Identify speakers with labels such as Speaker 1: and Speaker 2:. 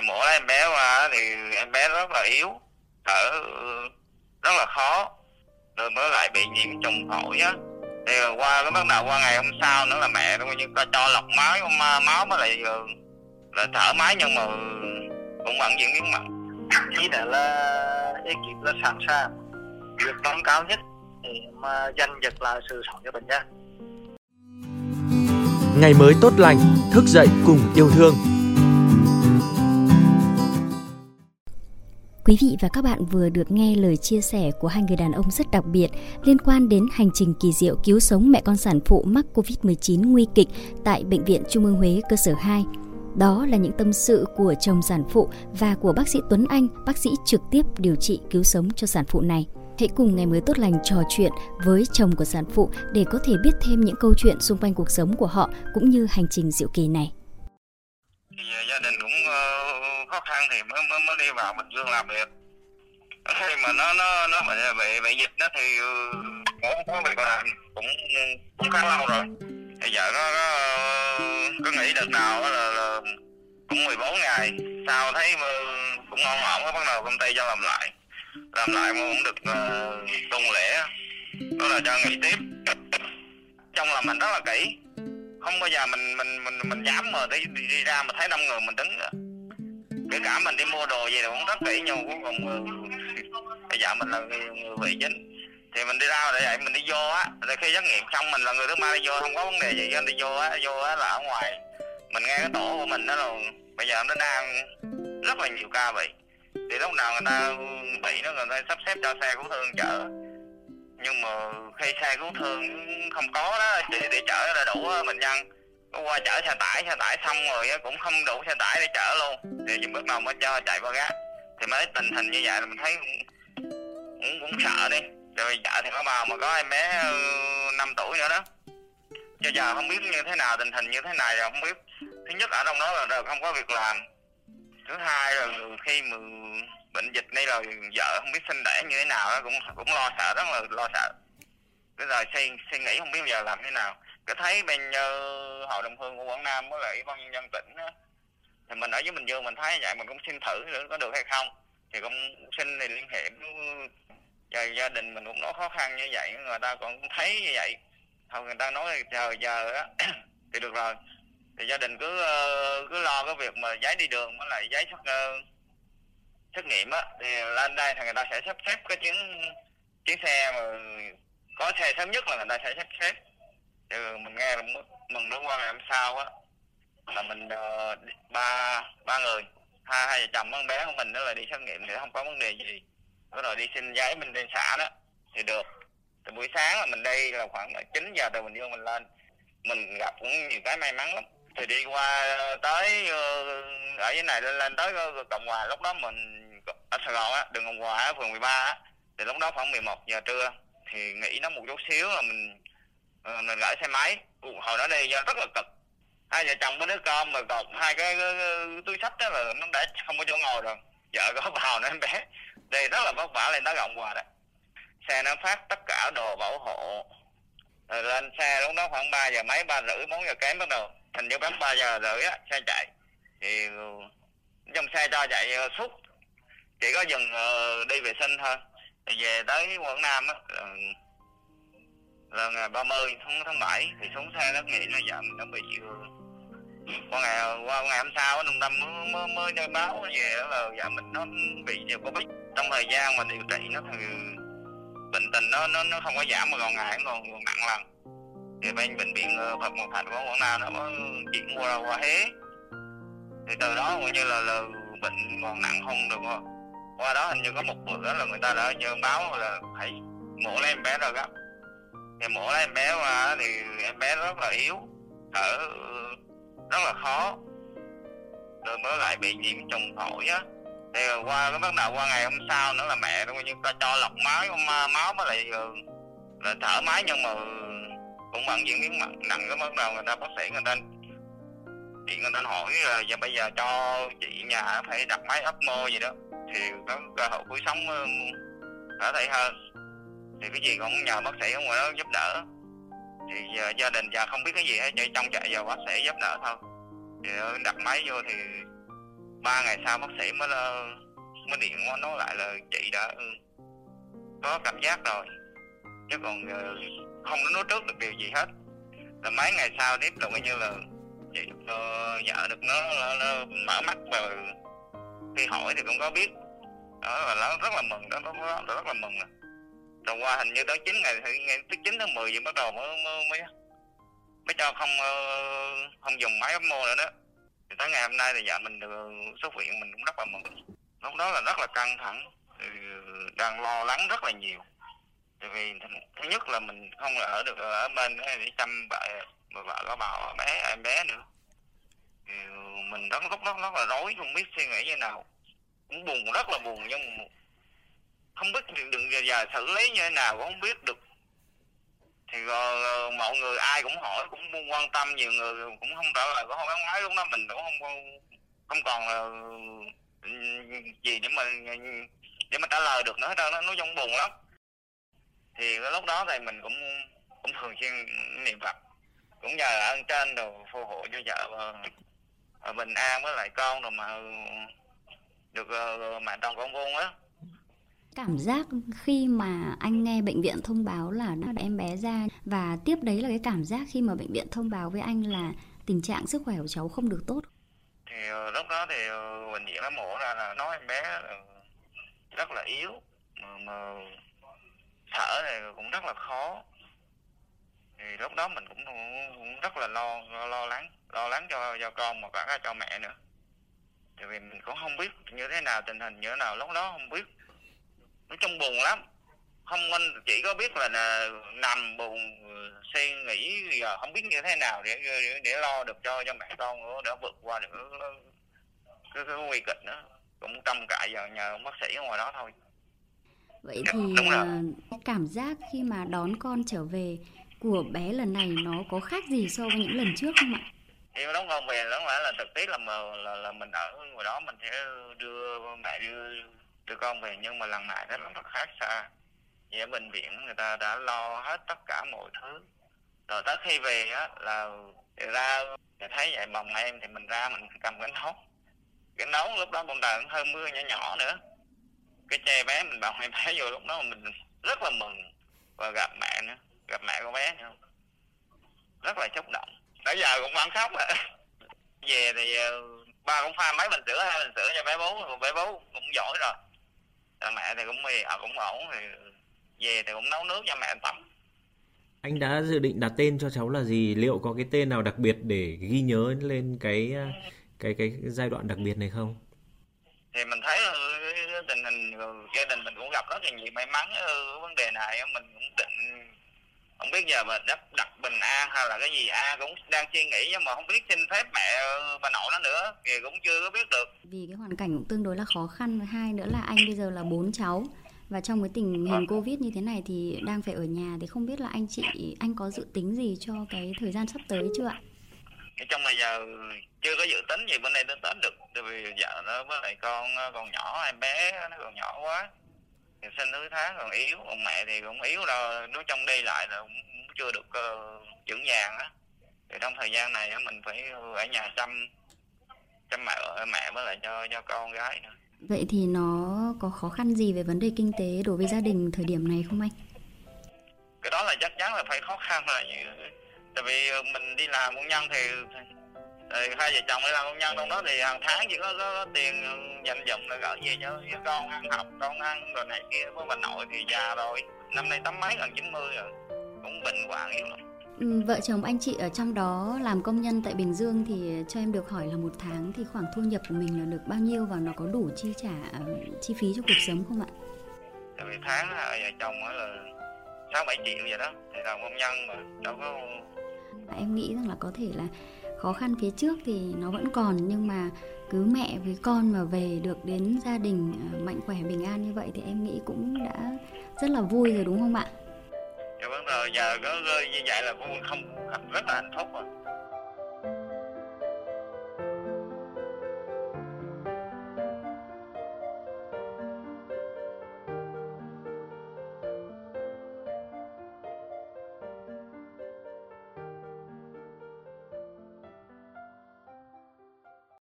Speaker 1: thì mổ lấy em bé qua thì em bé rất là yếu thở rất là khó rồi mới lại bị nhiễm trùng phổi á. Thì qua cái bắt đầu qua ngày hôm sau nữa là mẹ coi như ta cho lọc máu máu mới lại là thở máy nhưng mà cũng vẫn diễn biến nặng
Speaker 2: chỉ đã là ekip là sẵn sàng việc đóng cao nhất để mà giành giật lại sự sống cho bệnh nhân.
Speaker 3: Ngày mới tốt lành thức dậy cùng yêu thương
Speaker 4: Quý vị và các bạn vừa được nghe lời chia sẻ của hai người đàn ông rất đặc biệt liên quan đến hành trình kỳ diệu cứu sống mẹ con sản phụ mắc Covid-19 nguy kịch tại Bệnh viện Trung ương Huế cơ sở 2. Đó là những tâm sự của chồng sản phụ và của bác sĩ Tuấn Anh, bác sĩ trực tiếp điều trị cứu sống cho sản phụ này. Hãy cùng ngày mới tốt lành trò chuyện với chồng của sản phụ để có thể biết thêm những câu chuyện xung quanh cuộc sống của họ cũng như hành trình diệu kỳ này.
Speaker 1: Thì gia đình khó khăn thì mới mới mới đi vào Bình Dương làm việc. Khi mà nó nó nó bị bị, bị dịch nó thì ừ, cũng có việc làm cũng cũng khá lâu rồi. Thì giờ nó, nó cứ nghĩ đợt nào là, là cũng 14 ngày. Sau thấy ừ, cũng ngon ổn bắt đầu công ty cho làm lại. Làm lại mà cũng được uh, tuần lễ đó là cho nghỉ tiếp. Trong là mình rất là kỹ. Không bao giờ mình mình mình mình dám mà đi, đi, đi ra mà thấy năm người mình đứng kể cả mình đi mua đồ gì thì cũng rất kỹ nhưng cuối cùng bây giờ mình là người, người vị chính thì mình đi ra để vậy mình đi vô á. Rồi khi xét nghiệm xong mình là người thứ ba đi vô không có vấn đề gì. Cho đi vô á vô á là ở ngoài. Mình nghe cái tổ của mình đó là bây giờ nó đang rất là nhiều ca bị thì lúc nào người ta bị nó người ta sắp xếp cho xe cứu thương chở. Nhưng mà khi xe cứu thương không có đó để, để chở là đủ bệnh nhân qua chở xe tải xe tải xong rồi cũng không đủ xe tải để chở luôn. Thì chúng bước đầu mới cho chạy qua gác. Thì mới tình hình như vậy là mình thấy cũng cũng, cũng sợ đi. Rồi vợ thì có bầu mà có em bé ừ, 5 tuổi nữa đó. Cho giờ không biết như thế nào tình hình như thế này rồi không biết. Thứ nhất ở trong đó là rồi không có việc làm. Thứ hai là khi mà bệnh dịch này rồi vợ không biết sinh đẻ như thế nào đó cũng cũng lo sợ rất là lo sợ. Bây giờ suy suy nghĩ không biết giờ làm thế nào cái thấy bên uh, hội đồng hương của quảng nam với lại ủy ban nhân dân tỉnh đó, thì mình ở dưới bình dương mình thấy vậy mình cũng xin thử nữa có được hay không. Thì cũng xin thì liên hệ với gia đình mình cũng nó khó khăn như vậy người ta còn thấy như vậy. Thôi người ta nói chờ giờ á thì được rồi. Thì gia đình cứ ờ, cứ lo cái việc mà giấy đi đường với lại giấy xét uh, xét nghiệm á thì lên đây thì người ta sẽ sắp xếp cái chuyến chuyến xe mà có xe sớm nhất là người ta sẽ sắp xếp ừ, mình nghe là mừng đến qua ngày hôm sau á. Là mình uh, ba ba người hai hai vợ chồng con bé của mình đó là đi xét nghiệm thì không có vấn đề gì. Bắt rồi đi xin giấy mình lên xã đó thì được. Từ buổi sáng là mình đi là khoảng 9 giờ từ mình dương mình lên. Mình gặp cũng nhiều cái may mắn lắm. Thì đi qua tới ờ, ở dưới này lên, lên tới ờ, cộng hòa lúc đó mình ở sài gòn á đường cộng hòa á phường 13 á thì lúc đó khoảng 11 giờ trưa thì nghỉ nó một chút xíu là mình Ờ, mình gửi xe máy. Hồi đó đi rất là cực. Hai vợ chồng với đứa con mà còn hai cái, cái, cái túi sách đó là nó đã không có chỗ ngồi rồi. Vợ có vào nên em bé. Đi rất là vất vả lên đó gọng quà đó. Xe nó phát tất cả đồ bảo hộ. Rồi lên xe lúc đó khoảng 3 giờ mấy ba rưỡi bốn giờ kém bắt đầu. Thành như bán ba giờ rưỡi á xe chạy. Thì trong xe cho chạy ờ, suốt. Chỉ có dừng uh, đi vệ sinh thôi. Thì về tới quảng nam á là, ngày 30 tháng tháng 7 thì xuống xe nó nghĩ là giờ mình đã bị ừ. qua ngày qua ngày hôm sau trung đâm mới mới, mới nơi báo về là dạ mình nó bị nhiều covid. Trong thời gian mà điều trị nó thì bệnh tình nó nó nó không có giảm mà còn ngày còn, còn nặng lần. Thì bên bệnh viện ờ, Phật Ngọc Thạch của Quảng Nam nó có chuyển qua qua Huế. Thì từ đó coi như là, là bệnh còn nặng không được rồi qua đó hình như có một bữa là người ta đã như báo là phải mổ lấy em bé rồi gấp thì mổ lấy em bé qua thì em bé rất là yếu, thở rất là khó. Rồi mới lại bị nhiễm trùng phổi á. Thì qua cái bắt đầu qua ngày hôm sau nữa là mẹ coi như ta cho lọc máu máu mới lại ừ, là thở máy. Nhưng mà cũng vẫn diễn biến nặng nặng cái bắt đầu người ta bác sĩ người ta chị người ta hỏi là giờ bây giờ cho chị nhà phải đặt máy ấp mô gì đó thì có cơ hội cuối sống ừ, có thể hơn thì cái gì cũng nhờ bác sĩ ở ngoài đó giúp đỡ. Thì giờ gia đình giờ không biết cái gì hết chỉ trong chạy giờ bác sĩ giúp đỡ thôi. Thì đặt máy vô thì ba ngày sau bác sĩ mới ờ, mới điện nói lại là chị đã ừ, có cảm giác rồi. Chứ còn ờ, không nói trước được điều gì hết. Là mấy ngày sau tiếp tục như là chị uh, vợ được nó, nó, nó mở mắt và khi hỏi thì cũng có biết. Đó là nó rất là mừng đó nó rất, rất là mừng rồi qua hình như tới chín ngày ngày thứ chín tháng 10 vậy bắt đầu mới mới mới, mới cho không ờ, không dùng máy ấm mô nữa đó. Thì tới ngày hôm nay thì vợ mình được xuất viện mình cũng rất là mừng. Lúc đó là rất là căng thẳng đang lo lắng rất là nhiều. Tại vì thứ nhất là mình không ở được ở bên để chăm vợ vợ có bào bé em bé nữa. Thì mình rất lúc đó rất là rối không biết suy nghĩ như nào. Cũng buồn rất là buồn nhưng mà không biết đừng giờ xử lý như thế nào cũng không biết được. Thì uh, mọi người ai cũng hỏi cũng quan tâm nhiều người cũng không trả lời cũng không nói lúc đó mình cũng không không còn uh, gì để mà để mà trả lời được nữa hết nó nó trong buồn lắm. Thì lúc đó thì mình cũng cũng thường xuyên niệm phật. Cũng nhờ ơn trên đồ phù hộ cho vợ và bình an với lại con rồi mà được uh, mẹ chồng con vuông á
Speaker 4: cảm giác khi mà anh nghe bệnh viện thông báo là đã em bé ra. Và tiếp đấy là cái cảm giác khi mà bệnh viện thông báo với anh là tình trạng sức khỏe của cháu không được tốt.
Speaker 1: Thì ờ, lúc đó thì ờ, bệnh viện đã mổ ra là nói em bé ờ, rất là yếu. Mà, mà thở thì cũng rất là khó. Thì lúc đó mình cũng, cũng rất là lo, lo lo lắng lo lắng cho cho con mà cả cho mẹ nữa. Tại vì mình cũng không biết như thế nào tình hình như thế nào lúc đó không biết nó trong buồn lắm. Không anh chỉ có biết là, nằm buồn suy nghĩ giờ không biết như thế nào để để, để lo được cho cho mẹ con nữa để vượt qua được cái, cái, cái nguy kịch nữa cũng trông cậy vào nhờ bác sĩ ở ngoài đó thôi.
Speaker 4: Vậy dạ, thì ờ, cảm giác khi mà đón con trở về của bé lần này nó có khác gì so với những lần trước không ạ?
Speaker 1: Thì đón con về đó phải là thực tế là mà là, là mình ở ngoài đó mình sẽ đưa mẹ đưa đưa con về nhưng mà lần này nó rất là khác xa. Ở bệnh viện người ta đã lo hết tất cả mọi thứ. Rồi tới khi về á, là ra thấy vậy, bồng em thì mình ra mình cầm cái nấu cái nấu lúc đó con trời hơi mưa nhỏ nhỏ nữa. Cái che bé mình bồng em bé vô lúc đó mình rất là mừng. Và gặp mẹ nữa, gặp mẹ con bé nữa. Rất là xúc động. Tới giờ cũng vẫn khóc rồi về thì ờ, ba cũng pha mấy bình sữa, hai bình sữa cho bé bố bé bố cũng giỏi rồi mẹ thì cũng à, cũng ổn thì về thì cũng nấu nước cho mẹ tắm.
Speaker 3: Anh đã dự định đặt tên cho cháu là gì? Liệu có cái tên nào đặc biệt để ghi nhớ lên cái cái cái, cái giai đoạn đặc biệt này không?
Speaker 1: Thì mình thấy tình hình gia đình mình cũng gặp rất là nhiều may mắn ở vấn đề này mình cũng định biết giờ mà đất đặt bình an hay là cái gì a cũng đang suy nghĩ nhưng mà không biết xin phép mẹ bà nội nó nữa thì cũng chưa có biết được.
Speaker 4: Vì cái hoàn cảnh cũng tương đối là khó khăn hai nữa là anh bây giờ là bốn cháu và trong cái tình hình covid như thế này thì đang phải ở nhà thì không biết là anh chị anh có dự tính gì cho cái thời gian sắp tới chưa ạ?
Speaker 1: Trong bây giờ chưa có dự tính gì bên đây đến tết được tại vì vợ nó với lại con còn nhỏ em bé nó còn nhỏ quá thì sinh thứ tháng còn yếu còn mẹ thì cũng yếu rồi nói trong đi lại là cũng, chưa được uh, vững vàng á. Thì trong thời gian này mình phải ở nhà chăm chăm mẹ mẹ với lại cho cho con gái nữa.
Speaker 4: Vậy thì nó có khó khăn gì về vấn đề kinh tế đối với gia đình thời điểm này không anh?
Speaker 1: Cái đó là chắc chắn là phải khó khăn là tại vì mình đi làm công nhân thì rồi hai vợ chồng đi làm công nhân trong đó thì hàng tháng chỉ có, có, có tiền dành dụm là gỡ về cho, con ăn học con ăn rồi này kia với bà nội thì già rồi năm nay tám mấy gần 90 rồi cũng bệnh hoạn yếu lắm
Speaker 4: ừ, Vợ chồng anh chị ở trong đó làm công nhân tại Bình Dương thì cho em được hỏi là một tháng thì khoảng thu nhập của mình là được bao nhiêu và nó có đủ chi trả ờ, chi phí cho cuộc sống không ạ?
Speaker 1: Tại tháng vợ chồng là sáu bảy triệu vậy đó thì làm công nhân mà đâu có
Speaker 4: em nghĩ rằng là có thể là khó khăn phía trước thì nó vẫn còn nhưng mà cứ mẹ với con mà về được đến gia đình ờ, mạnh khỏe bình an như vậy thì em nghĩ cũng đã rất là vui rồi đúng không ạ?
Speaker 1: Dạ vâng rồi, giờ có như vậy là cũng không rất là hạnh phúc rồi.